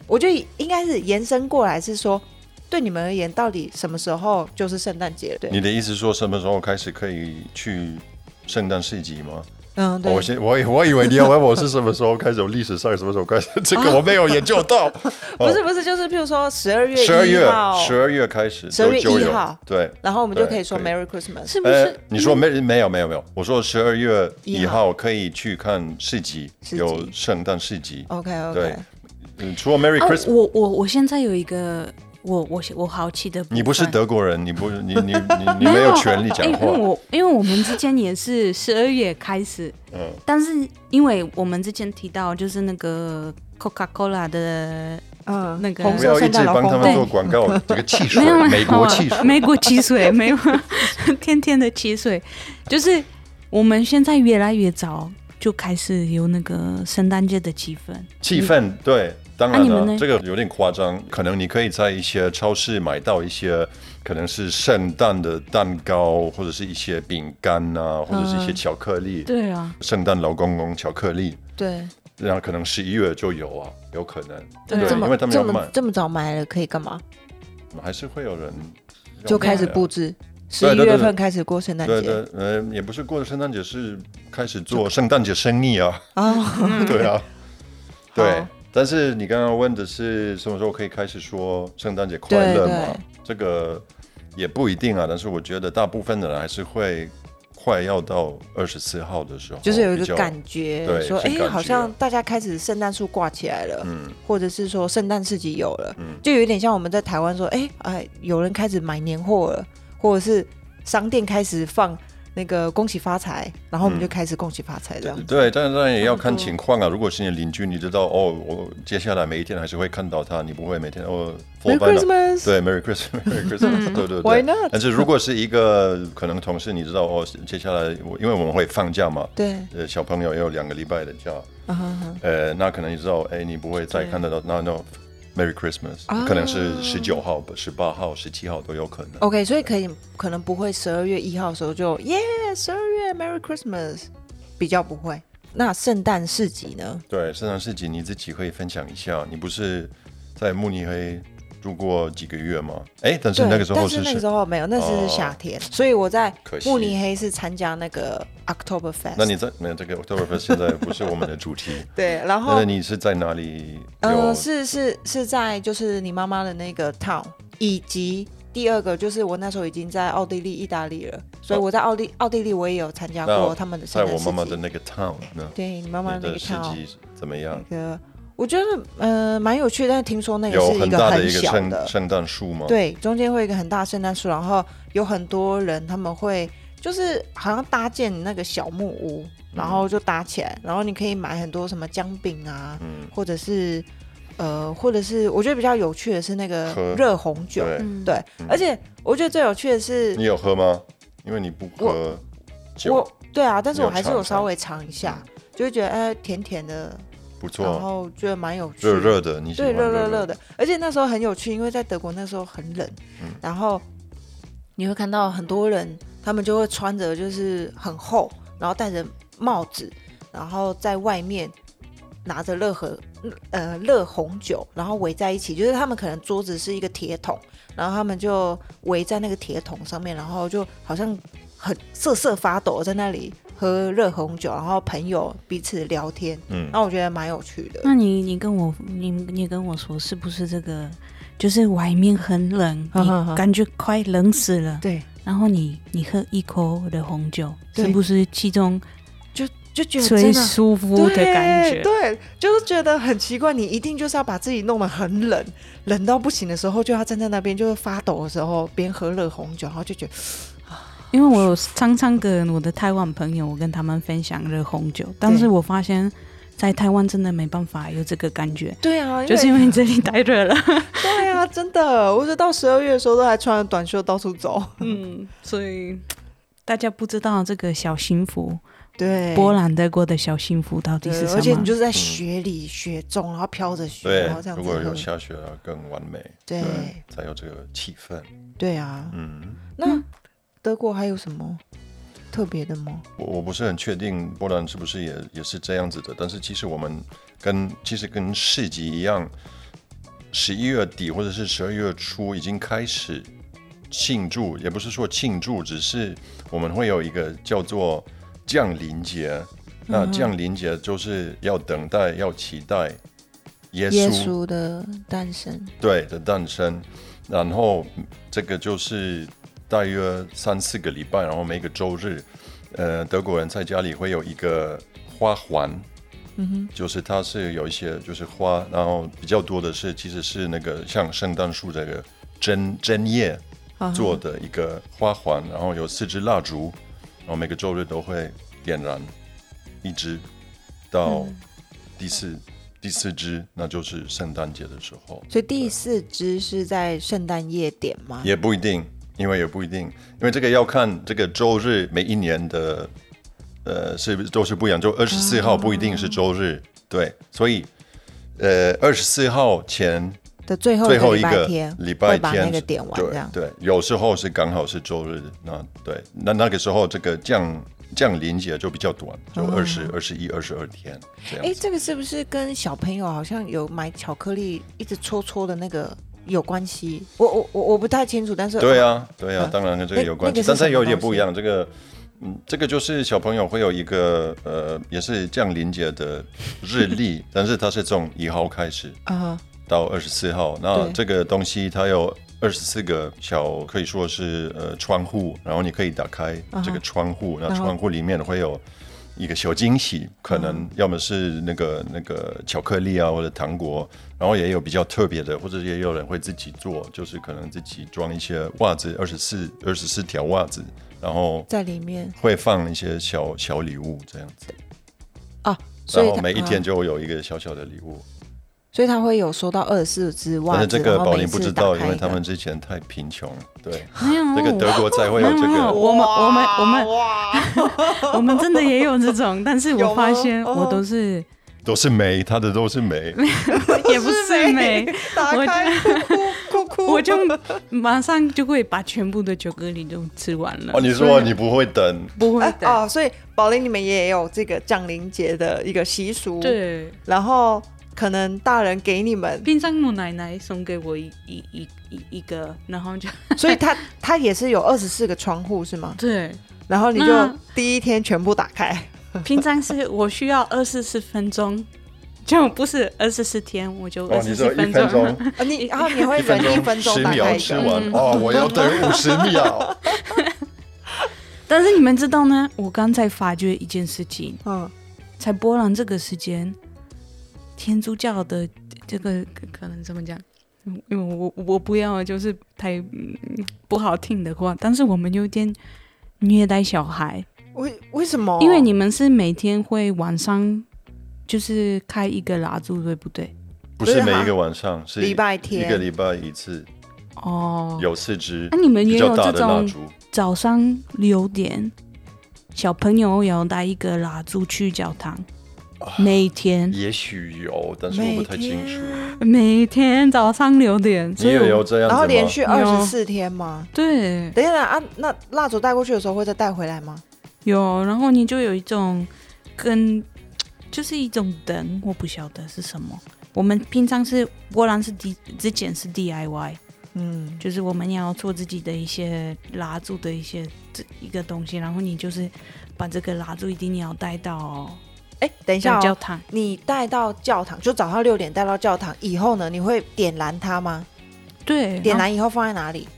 我觉得应该是延伸过来，是说。对你们而言，到底什么时候就是圣诞节？对，你的意思说什么时候开始可以去圣诞市集吗？嗯，对。我先，我我以为你要问我是什么时候开始，历史上什么时候开始？这个我没有研究到。不是不是，就是譬如说十二月十二月十二月开始，十二月一号对，然后我们就可以说 Merry Christmas，是不是？你说没没有没有没有，我说十二月一号可以去看市集，有圣诞市集。OK OK，除了 Merry Christmas，我我我现在有一个。我我我好奇的，你不是德国人，你不你你你你 没有权利讲话。因为我因为我们之间也是十二月开始，嗯，但是因为我们之前提到就是那个 Coca Cola 的嗯，那个不要一直帮他们做广告，这个汽水，美国汽水，美国汽水没有，天天的汽水，就是我们现在越来越早就开始有那个圣诞节的气氛，气氛对。当然了，这个有点夸张。可能你可以在一些超市买到一些，可能是圣诞的蛋糕，或者是一些饼干啊，或者是一些巧克力。对啊，圣诞老公公巧克力。对，然后可能十一月就有啊，有可能。对，因为他们要卖这么早买了，可以干嘛？还是会有人就开始布置。十一月份开始过圣诞节。对对，呃，也不是过圣诞节，是开始做圣诞节生意啊。啊，对啊，对。但是你刚刚问的是什么时候可以开始说圣诞节快乐嘛？这个也不一定啊。但是我觉得大部分的人还是会快要到二十四号的时候，就是有一个感觉，说哎，好像大家开始圣诞树挂起来了，嗯，或者是说圣诞市集有了，嗯，就有点像我们在台湾说，哎哎，有人开始买年货了，或者是商店开始放。那个恭喜发财，然后我们就开始恭喜发财这样。对，但当然也要看情况啊。如果是你邻居，你知道哦，我接下来每一天还是会看到他，你不会每天哦。Merry Christmas。对，Merry Christmas，Merry Christmas。对对对。Why not？但是如果是一个可能同事，你知道哦，接下来我因为我们会放假嘛。对。呃，小朋友也有两个礼拜的假。呃，那可能你知道，哎，你不会再看得到，那那。Merry Christmas，可能是十九号、十八号、十七号都有可能。OK，所以可以可能不会十二月一号的时候就耶，十二月 Merry Christmas，比较不会。那圣诞市集呢？对，圣诞市集你自己可以分享一下。你不是在慕尼黑？住过几个月吗？哎，但是那个时候但是那个时候没有，那是夏天，所以我在慕尼黑是参加那个 October Fest。那你在没有这个 October Fest 现在不是我们的主题。对，然后那你是在哪里？呃，是是是在就是你妈妈的那个 town，以及第二个就是我那时候已经在奥地利、意大利了，所以我在奥地奥地利我也有参加过他们的。在我妈妈的那个 town，对你妈妈那个 town 怎么样？我觉得呃蛮有趣，但是听说那个是一个很小的圣诞树吗？对，中间会有一个很大圣诞树，然后有很多人他们会就是好像搭建那个小木屋，然后就搭起来，然后你可以买很多什么姜饼啊，或者是呃或者是我觉得比较有趣的是那个热红酒，对，而且我觉得最有趣的是你有喝吗？因为你不喝酒，对啊，但是我还是有稍微尝一下，就会觉得哎甜甜的。不错，然后觉得蛮有趣，热热的，你对热热热的，而且那时候很有趣，因为在德国那时候很冷，然后你会看到很多人，他们就会穿着就是很厚，然后戴着帽子，然后在外面拿着热和呃热红酒，然后围在一起，就是他们可能桌子是一个铁桶，然后他们就围在那个铁桶上面，然后就好像很瑟瑟发抖在那里。喝热红酒，然后朋友彼此聊天，嗯，那我觉得蛮有趣的。那你你跟我你你跟我说，是不是这个？就是外面很冷，你感觉快冷死了，对。然后你你喝一口的红酒，是不是其中就就觉得最舒服的感觉？对，就是觉得很奇怪。你一定就是要把自己弄得很冷，冷到不行的时候，就要站在那边，就是发抖的时候，边喝热红酒，然后就觉得。因为我常常跟我的台湾朋友，我跟他们分享热红酒，但是我发现，在台湾真的没办法有这个感觉。对啊，就是因为你这里太热了。对啊，真的，我觉得到十二月的时候都还穿着短袖到处走。嗯，所以大家不知道这个小幸福，对，波兰德国的小幸福到底是什么？而且你就是在雪里，雪中，然后飘着雪，然后这样子。如果有下雪了，更完美。对，才有这个气氛。对啊，嗯，那。德国还有什么特别的吗？我我不是很确定波兰是不是也也是这样子的，但是其实我们跟其实跟市集一样，十一月底或者是十二月初已经开始庆祝，也不是说庆祝，只是我们会有一个叫做降临节。那降临节就是要等待，要期待耶稣的诞生，对的诞生。然后这个就是。大约三四个礼拜，然后每个周日，呃，德国人在家里会有一个花环，嗯哼，就是它是有一些就是花，然后比较多的是其实是那个像圣诞树这个针针叶做的一个花环，然后有四支蜡烛，然后每个周日都会点燃一支，到第四第四支那就是圣诞节的时候。所以第四支是在圣诞夜点吗？也不一定，因为也不一定，因为这个要看这个周日每一年的，呃，是都是不一样。就二十四号不一定是周日，对，所以呃，二十四号前。的最后最后一个礼拜天那个点完这样，对，有时候是刚好是周日，那对，那那个时候这个降降临节就比较短，就二十二十一、二十二天这样。哎，这个是不是跟小朋友好像有买巧克力一直搓搓的那个有关系？我我我我不太清楚，但是对啊，对啊，当然跟这个有关系，但是有点不一样。这个嗯，这个就是小朋友会有一个呃，也是降临节的日历，但是它是从一号开始啊。到二十四号，那这个东西它有二十四个小，可以说是呃窗户，然后你可以打开这个窗户，那窗户里面会有一个小惊喜，可能要么是那个那个巧克力啊或者糖果，然后也有比较特别的，或者也有人会自己做，就是可能自己装一些袜子，二十四二十四条袜子，然后在里面。会放一些小小礼物这样子。啊，然后每一天就会有一个小小的礼物。所以他会有收到二十四只袜子，但是这个宝林不知道，因为他们之前太贫穷。对，这个德国才会有这个。我们我们我们 我们真的也有这种，但是我发现我都是都是煤，他的都是煤，也不是煤。打开，哭哭哭，我就马上就会把全部的巧克力都吃完了。哦，你说你不会等？不会等哦。所以宝林你们也有这个降临节的一个习俗。对，然后。可能大人给你们，冰箱木奶奶送给我一一一一一个，然后就 所以他他也是有二十四个窗户是吗？对，然后你就第一天全部打开。平常是我需要二十四分钟，就不是二十四天，我就二十四分钟。你然后你会忍一分钟十秒吃完哦，我要等五十秒。但是你们知道呢？我刚才发觉一件事情，嗯，才波兰这个时间。天主教的这个可能怎么讲？因为我我不要就是太不好听的话，但是我们有点虐待小孩。为为什么？因为你们是每天会晚上就是开一个蜡烛，对不对？不是每一个晚上，是礼拜天一个礼拜一次。哦，有四支。那你们也有这种早上六点，小朋友要带一个蜡烛去教堂。每天也许有，但是我不太清楚。每天早上六点，你也有这样，然后连续二十四天吗？对。等一下啊，那蜡烛带过去的时候会再带回来吗？有，然后你就有一种跟，就是一种灯，我不晓得是什么。我们平常是波兰是 D 之前是 DIY，嗯，就是我们要做自己的一些蜡烛的一些这一个东西，然后你就是把这个蜡烛一定要带到。哎，等一下，教堂，你带到教堂，就早上六点带到教堂以后呢，你会点燃它吗？对，点燃以后放在哪里？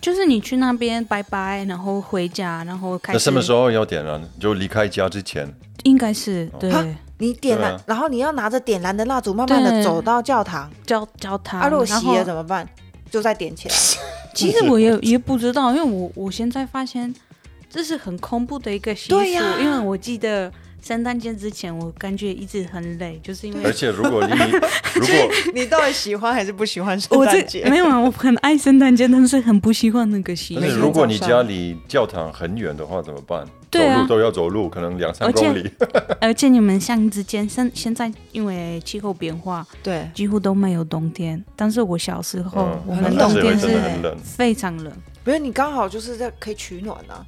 就是你去那边拜拜，然后回家，然后开始。那什么时候要点燃？就离开家之前。应该是对。你点燃，然后你要拿着点燃的蜡烛，慢慢的走到教堂。教教堂。啊，如果熄了怎么办？就再点起来。其实我也也不知道，因为我我现在发现这是很恐怖的一个习俗，因为我记得。圣诞节之前，我感觉一直很累，就是因为而且如果你 如果你到底喜欢还是不喜欢圣诞节？没有啊，我很爱圣诞节，但是很不喜欢那个习俗。但是如果你家离教堂很远的话，怎么办？走路都要走路，可能两三公里。而且你们像之间现现在因为气候变化，对，几乎都没有冬天。但是我小时候，我们冬天是非常冷。不是你刚好就是在可以取暖啊。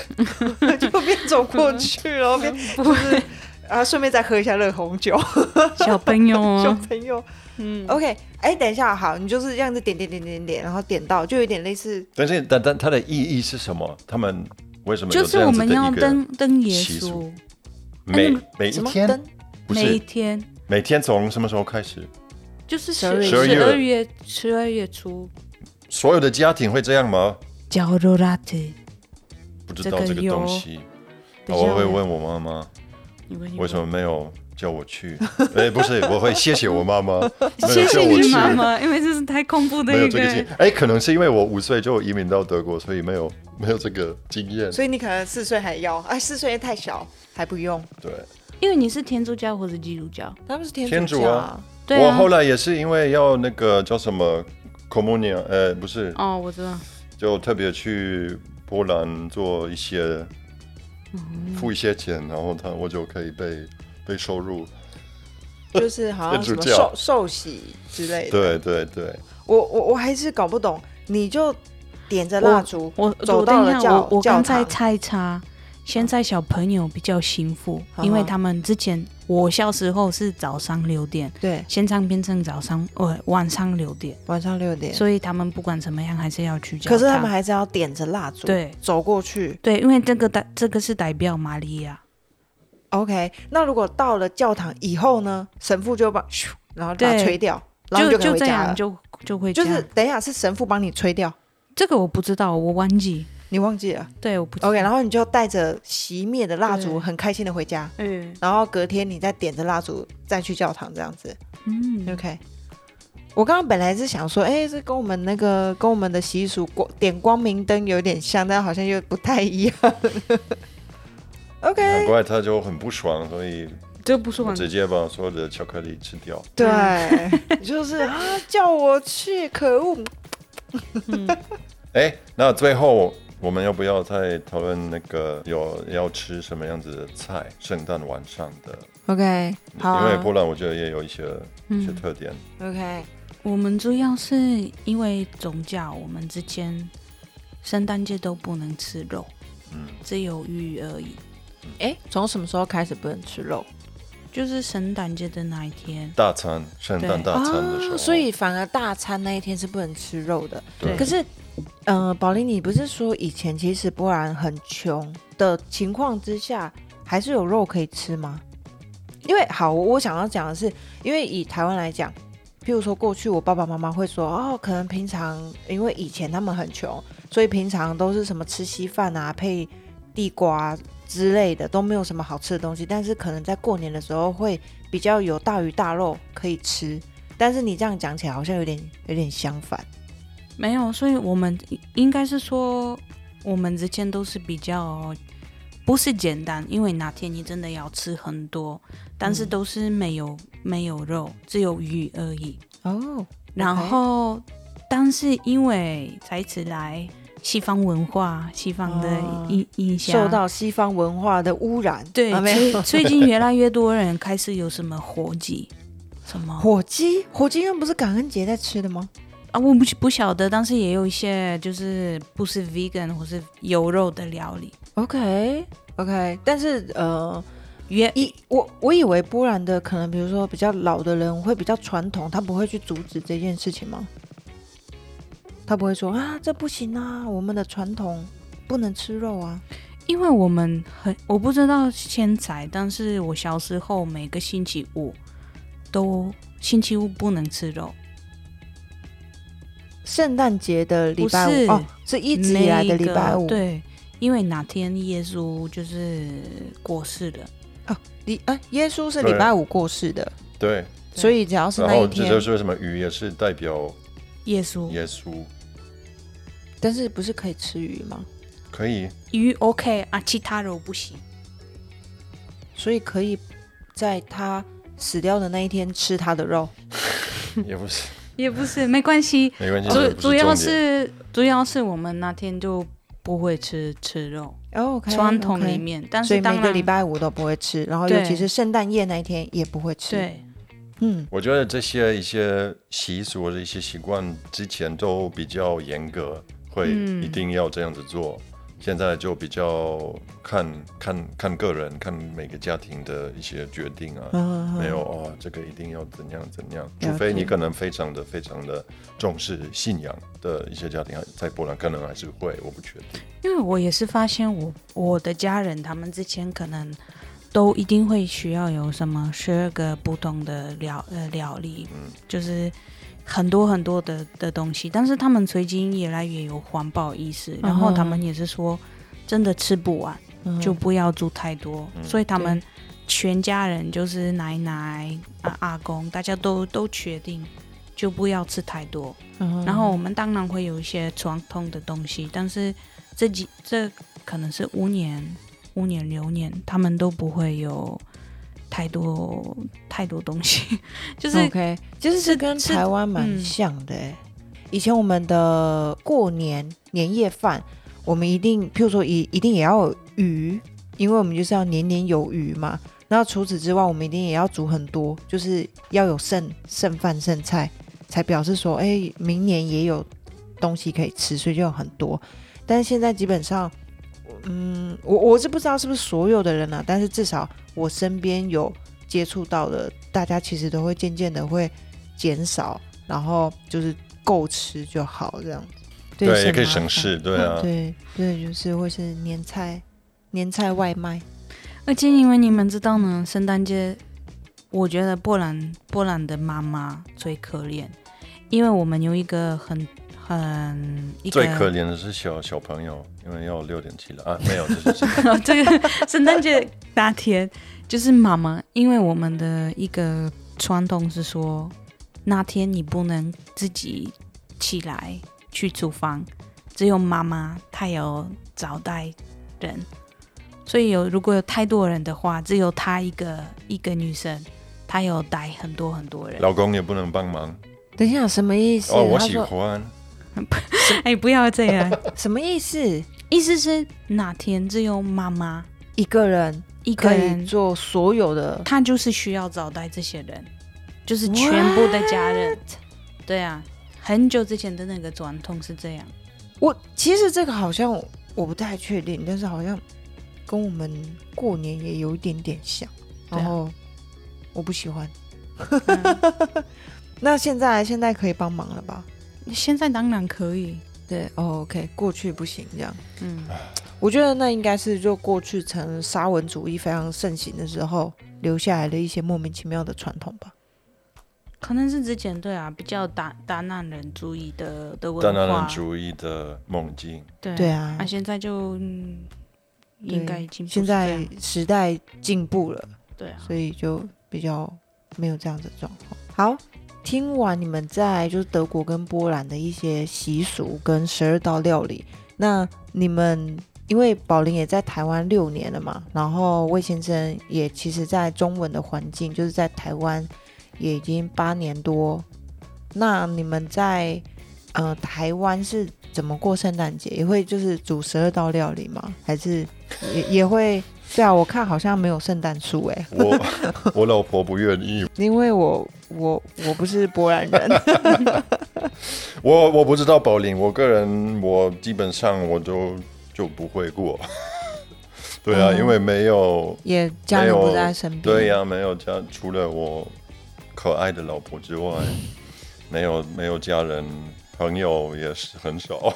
就边走过去，然后边不是啊，顺便再喝一下热红酒。小朋友，小朋友，嗯，OK，哎，等一下，好，你就是这样子点点点点点，然后点到，就有点类似。但是，但但它的意义是什么？他们为什么就是我们要登登耶稣？每每一天，每一天，每天从什么时候开始？就是十二十二月十二月初。所有的家庭会这样吗？叫罗拉特。不知道这个东西，我会问我妈妈，为什么没有叫我去？哎，不是，我会谢谢我妈妈，谢谢你妈妈，因为这是太恐怖的一个。哎，可能是因为我五岁就移民到德国，所以没有 没有这个经验。所以你可能四岁还要，哎，四岁太小还不用。对，因为你是天主教或者基督教，他们是天天主啊。对啊。我后来也是因为要那个叫什么 communion，呃，不是，哦，我知道。就特别去波兰做一些，付一些钱，然后他我就可以被被收入。就是好像 什么受受洗之类的。对对对。我我我还是搞不懂，你就点着蜡烛，我走到了教我刚才猜查，现在小朋友比较幸福，因为他们之前我小时候是早上六点，对，现在变成早上呃晚上六点，晚上六点，所以他们不管怎么样还是要去教可是他。们还是要点着蜡烛，对，走过去，对，因为这个代这个是代表玛利亚。OK，那如果到了教堂以后呢，神父就把咻，然后把它吹掉，然后就就这样就就会就是等一下是神父帮你吹掉，这个我不知道，我忘记。你忘记了？对，我不 OK，然后你就带着熄灭的蜡烛，很开心的回家。嗯，然后隔天你再点着蜡烛再去教堂，这样子。嗯，OK。我刚刚本来是想说，哎，这跟我们那个跟我们的习俗光点光明灯有点像，但好像又不太一样。OK。难怪他就很不爽，所以就不爽，直接把所有的巧克力吃掉。对，就是啊，叫我去，可恶。哎，那最后。我们要不要再讨论那个有要吃什么样子的菜？圣诞晚上的，OK，好。因为波兰我觉得也有一些一些特点。OK，我们主要是因为宗教，我们之间圣诞节都不能吃肉，嗯，只有鱼而已。哎，从什么时候开始不能吃肉？就是圣诞节的那一天，大餐，圣诞大餐的时候。所以反而大餐那一天是不能吃肉的。对，可是。嗯，宝林，你不是说以前其实波兰很穷的情况之下，还是有肉可以吃吗？因为好，我想要讲的是，因为以台湾来讲，譬如说过去我爸爸妈妈会说，哦，可能平常因为以前他们很穷，所以平常都是什么吃稀饭啊，配地瓜之类的，都没有什么好吃的东西。但是可能在过年的时候会比较有大鱼大肉可以吃。但是你这样讲起来，好像有点有点相反。没有，所以我们应该是说，我们之间都是比较不是简单，因为哪天你真的要吃很多，但是都是没有没有肉，只有鱼而已。哦，然后但是因为才此来西方文化、西方的影影响，受到西方文化的污染，对，最近越来越多人开始有什么火鸡，什么火鸡？火鸡那不是感恩节在吃的吗？啊，我不不晓得，但是也有一些就是不是 vegan 或是有肉的料理。OK OK，但是呃，原一我我以为波兰的可能，比如说比较老的人会比较传统，他不会去阻止这件事情吗？他不会说啊，这不行啊，我们的传统不能吃肉啊。因为我们很我不知道现在，但是我小时候每个星期五都星期五不能吃肉。圣诞节的礼拜五哦，是一直以来的礼拜五。对，因为哪天耶稣就是过世了哦，礼啊，耶稣是礼拜五过世的。对，所以只要是那一天，这就是为什么鱼也是代表耶稣。耶稣，但是不是可以吃鱼吗？可以，鱼 OK 啊，其他肉不行。所以可以在他死掉的那一天吃他的肉，也不是。也不是，没关系，没关系。主主要是主要是我们那天就不会吃吃肉哦，传统里面，但是每个礼拜五都不会吃，然后尤其是圣诞夜那一天也不会吃。对，嗯，我觉得这些一些习俗或者一些习惯之前都比较严格，会一定要这样子做。现在就比较看看看个人，看每个家庭的一些决定啊，没有哦，这个一定要怎样怎样，除非你可能非常的非常的重视信仰的一些家庭，在波兰可能还是会，我不确定。因为我也是发现，我我的家人他们之前可能都一定会需要有什么十二个不同的料呃料理，嗯，就是。很多很多的的东西，但是他们最近越来越有环保意识，然后他们也是说，真的吃不完就不要煮太多，所以他们全家人就是奶奶啊阿公，大家都都决定就不要吃太多。然后我们当然会有一些传统的东西，但是这几这可能是五年五年六年，他们都不会有太多太多东西，就是 OK，就是是跟台湾蛮像的。以前我们的过年年夜饭，我们一定，譬如说一一定也要有鱼，因为我们就是要年年有余嘛。然后除此之外，我们一定也要煮很多，就是要有剩剩饭剩菜，才表示说，哎，明年也有东西可以吃，所以就有很多。但是现在基本上，嗯，我我是不知道是不是所有的人啊，但是至少我身边有接触到的，大家其实都会渐渐的会减少，然后就是够吃就好这样子。对，也可以省事，对啊，对对，就是会是年菜年菜外卖。而且因为你们知道呢，圣诞节，我觉得波兰波兰的妈妈最可怜，因为我们有一个很很最可怜的是小小朋友，因为要六点起来啊，没有，这是这个圣诞节那天就是妈妈，因为我们的一个传统是说，那天你不能自己起来去厨房，只有妈妈她有招待人。所以有如果有太多人的话，只有她一个一个女生，她有带很多很多人。老公也不能帮忙。等一下，什么意思？哦，我喜欢。哎，不要这样。什么意思？意思是哪天只有妈妈一个人，一个人做所有的，他就是需要招待这些人，就是全部的家人。对啊，很久之前的那个传统是这样。我其实这个好像我不太确定，但是好像。跟我们过年也有一点点像，然后我不喜欢。那现在现在可以帮忙了吧？现在当然可以。对，OK，过去不行这样。嗯，我觉得那应该是就过去成沙文主义非常盛行的时候留下来的一些莫名其妙的传统吧。可能是之前对啊，比较大大男人主义的的文化，大男人主义的梦境。对对啊，那现在就。应该已经现在时代进步了，对啊，所以就比较没有这样的状况。好，听完你们在就是德国跟波兰的一些习俗跟十二道料理，那你们因为宝林也在台湾六年了嘛，然后魏先生也其实在中文的环境就是在台湾也已经八年多，那你们在呃台湾是怎么过圣诞节？也会就是煮十二道料理吗？还是？也也会，对啊，我看好像没有圣诞树哎。我我老婆不愿意，因为我我我不是波兰人。我我不知道柏林，我个人我基本上我都就不会过。对啊，因为没有也家人不在身边。对呀，没有家，除了我可爱的老婆之外，没有没有家人。朋友也是很少，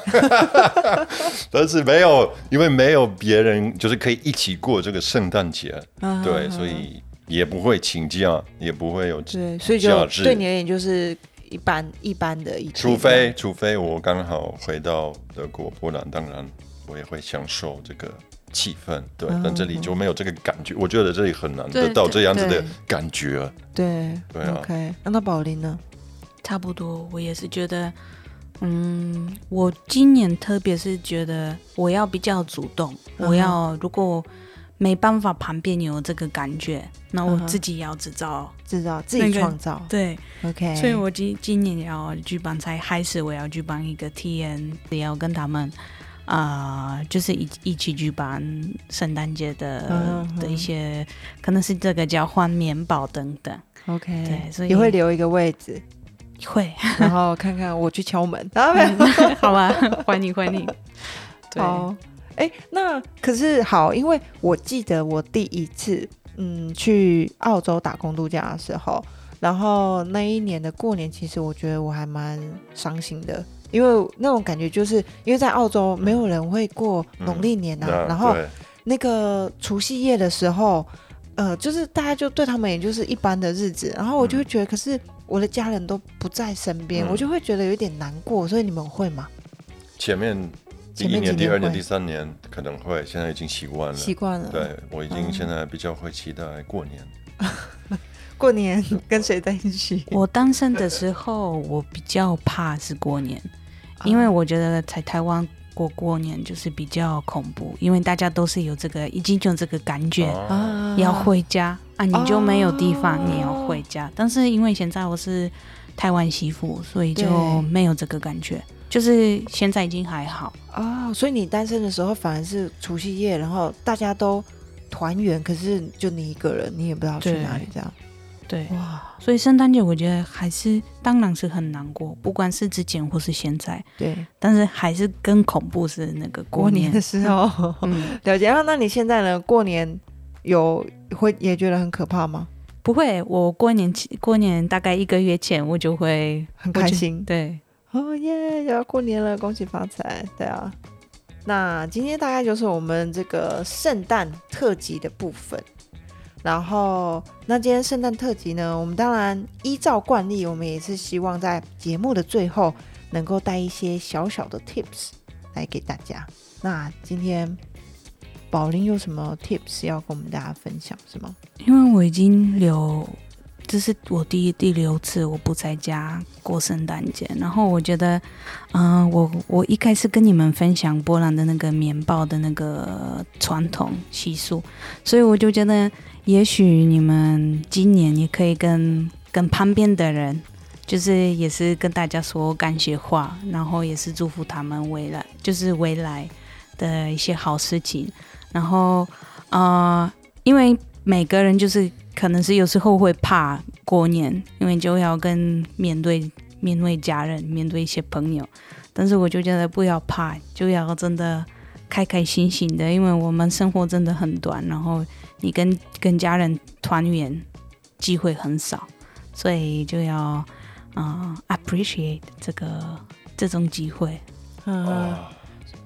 但是没有，因为没有别人，就是可以一起过这个圣诞节，对，所以也不会请假，也不会有对，所以就对你而言就是一般一般的。一除非除非我刚好回到德国波兰，当然我也会享受这个气氛，对，但这里就没有这个感觉，我觉得这里很难得到这样子的感觉。对对，OK，那那宝林呢？差不多，我也是觉得。嗯，我今年特别是觉得我要比较主动，我要如果没办法旁边有这个感觉，那我自己要制造，制造自己创造，对，OK。所以我今今年要举办才开始，我要举办一个 T N，，也要跟他们啊，就是一一起举办圣诞节的的一些，可能是这个交换面包等等，OK。对，所以也会留一个位置。会，然后看看我去敲门，好吧，欢迎欢迎。对，哎，那可是好，因为我记得我第一次嗯去澳洲打工度假的时候，然后那一年的过年，其实我觉得我还蛮伤心的，因为那种感觉就是因为在澳洲没有人会过农历年呐，然后那个除夕夜的时候，呃，就是大家就对他们也就是一般的日子，然后我就会觉得，可是。我的家人都不在身边，我就会觉得有点难过。所以你们会吗？前面第一年、第二年、第三年可能会，现在已经习惯了。习惯了。对我已经现在比较会期待过年。过年 跟谁在一起？我单身的时候，我比较怕是过年，因为我觉得在台湾过过年就是比较恐怖，因为大家都是有这个已经有这个感觉啊，要回家啊，你就没有地方你要回家。但是因为现在我是台湾媳妇，所以就没有这个感觉，就是现在已经还好啊。所以你单身的时候反而是除夕夜，然后大家都团圆，可是就你一个人，你也不知道去哪里这样。对哇，所以圣诞节我觉得还是当然是很难过，不管是之前或是现在。对，但是还是更恐怖是那个过年的时候。嗯，了解。然后那你现在呢？过年有会也觉得很可怕吗？不会，我过年过年大概一个月前我就会很开心。对，哦耶，要过年了，恭喜发财。对啊，那今天大概就是我们这个圣诞特辑的部分。然后，那今天圣诞特辑呢？我们当然依照惯例，我们也是希望在节目的最后能够带一些小小的 tips 来给大家。那今天宝林有什么 tips 要跟我们大家分享，是吗？因为我已经留，这是我第第六次我不在家过圣诞节，然后我觉得，嗯，我我一开始跟你们分享波兰的那个棉报的那个传统习俗，所以我就觉得。也许你们今年也可以跟跟旁边的人，就是也是跟大家说感谢话，然后也是祝福他们未来，就是未来的一些好事情。然后，呃，因为每个人就是可能是有时候会怕过年，因为就要跟面对面对家人，面对一些朋友。但是我就觉得不要怕，就要真的开开心心的，因为我们生活真的很短，然后。你跟跟家人团圆机会很少，所以就要啊 appreciate 这个这种机会。嗯，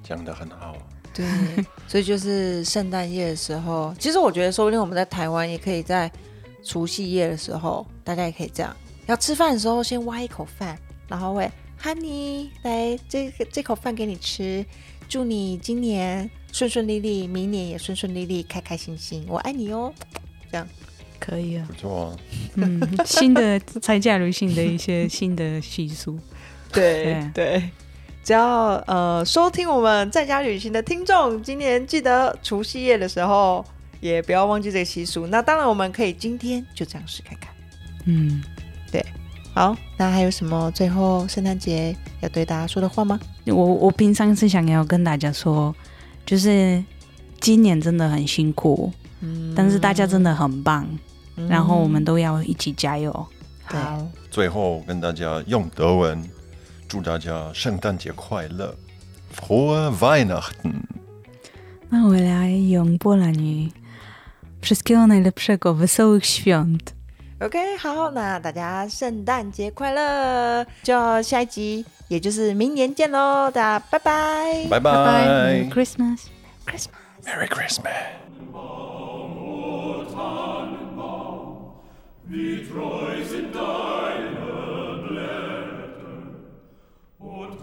讲的很好。对，所以就是圣诞夜的时候，其实我觉得说不定我们在台湾也可以在除夕夜的时候，大家也可以这样，要吃饭的时候先挖一口饭，然后会 Honey 来这个这口饭给你吃，祝你今年。顺顺利利，明年也顺顺利利，开开心心，我爱你哦，这样。可以啊，不错啊，嗯，新的才嫁女性的一些新的习俗，对。对，只要呃收听我们在家旅行的听众，今年记得除夕夜的时候也不要忘记这个习俗。那当然，我们可以今天就这样试看看，嗯，对，好，那还有什么最后圣诞节要对大家说的话吗？我我平常是想要跟大家说。就是今年真的很辛苦，嗯，但是大家真的很棒，然后我们都要一起加油。好，最后跟大家用德文祝大家圣诞节快乐，Frohe Weihnachten。那我来用波兰语，Wszystkiego najlepszego, wesołych świąt。OK，好，那大家圣诞节快乐，就下一集。也就是明年见喽，大家拜拜，拜拜，Christmas，Christmas，Merry Christmas。 und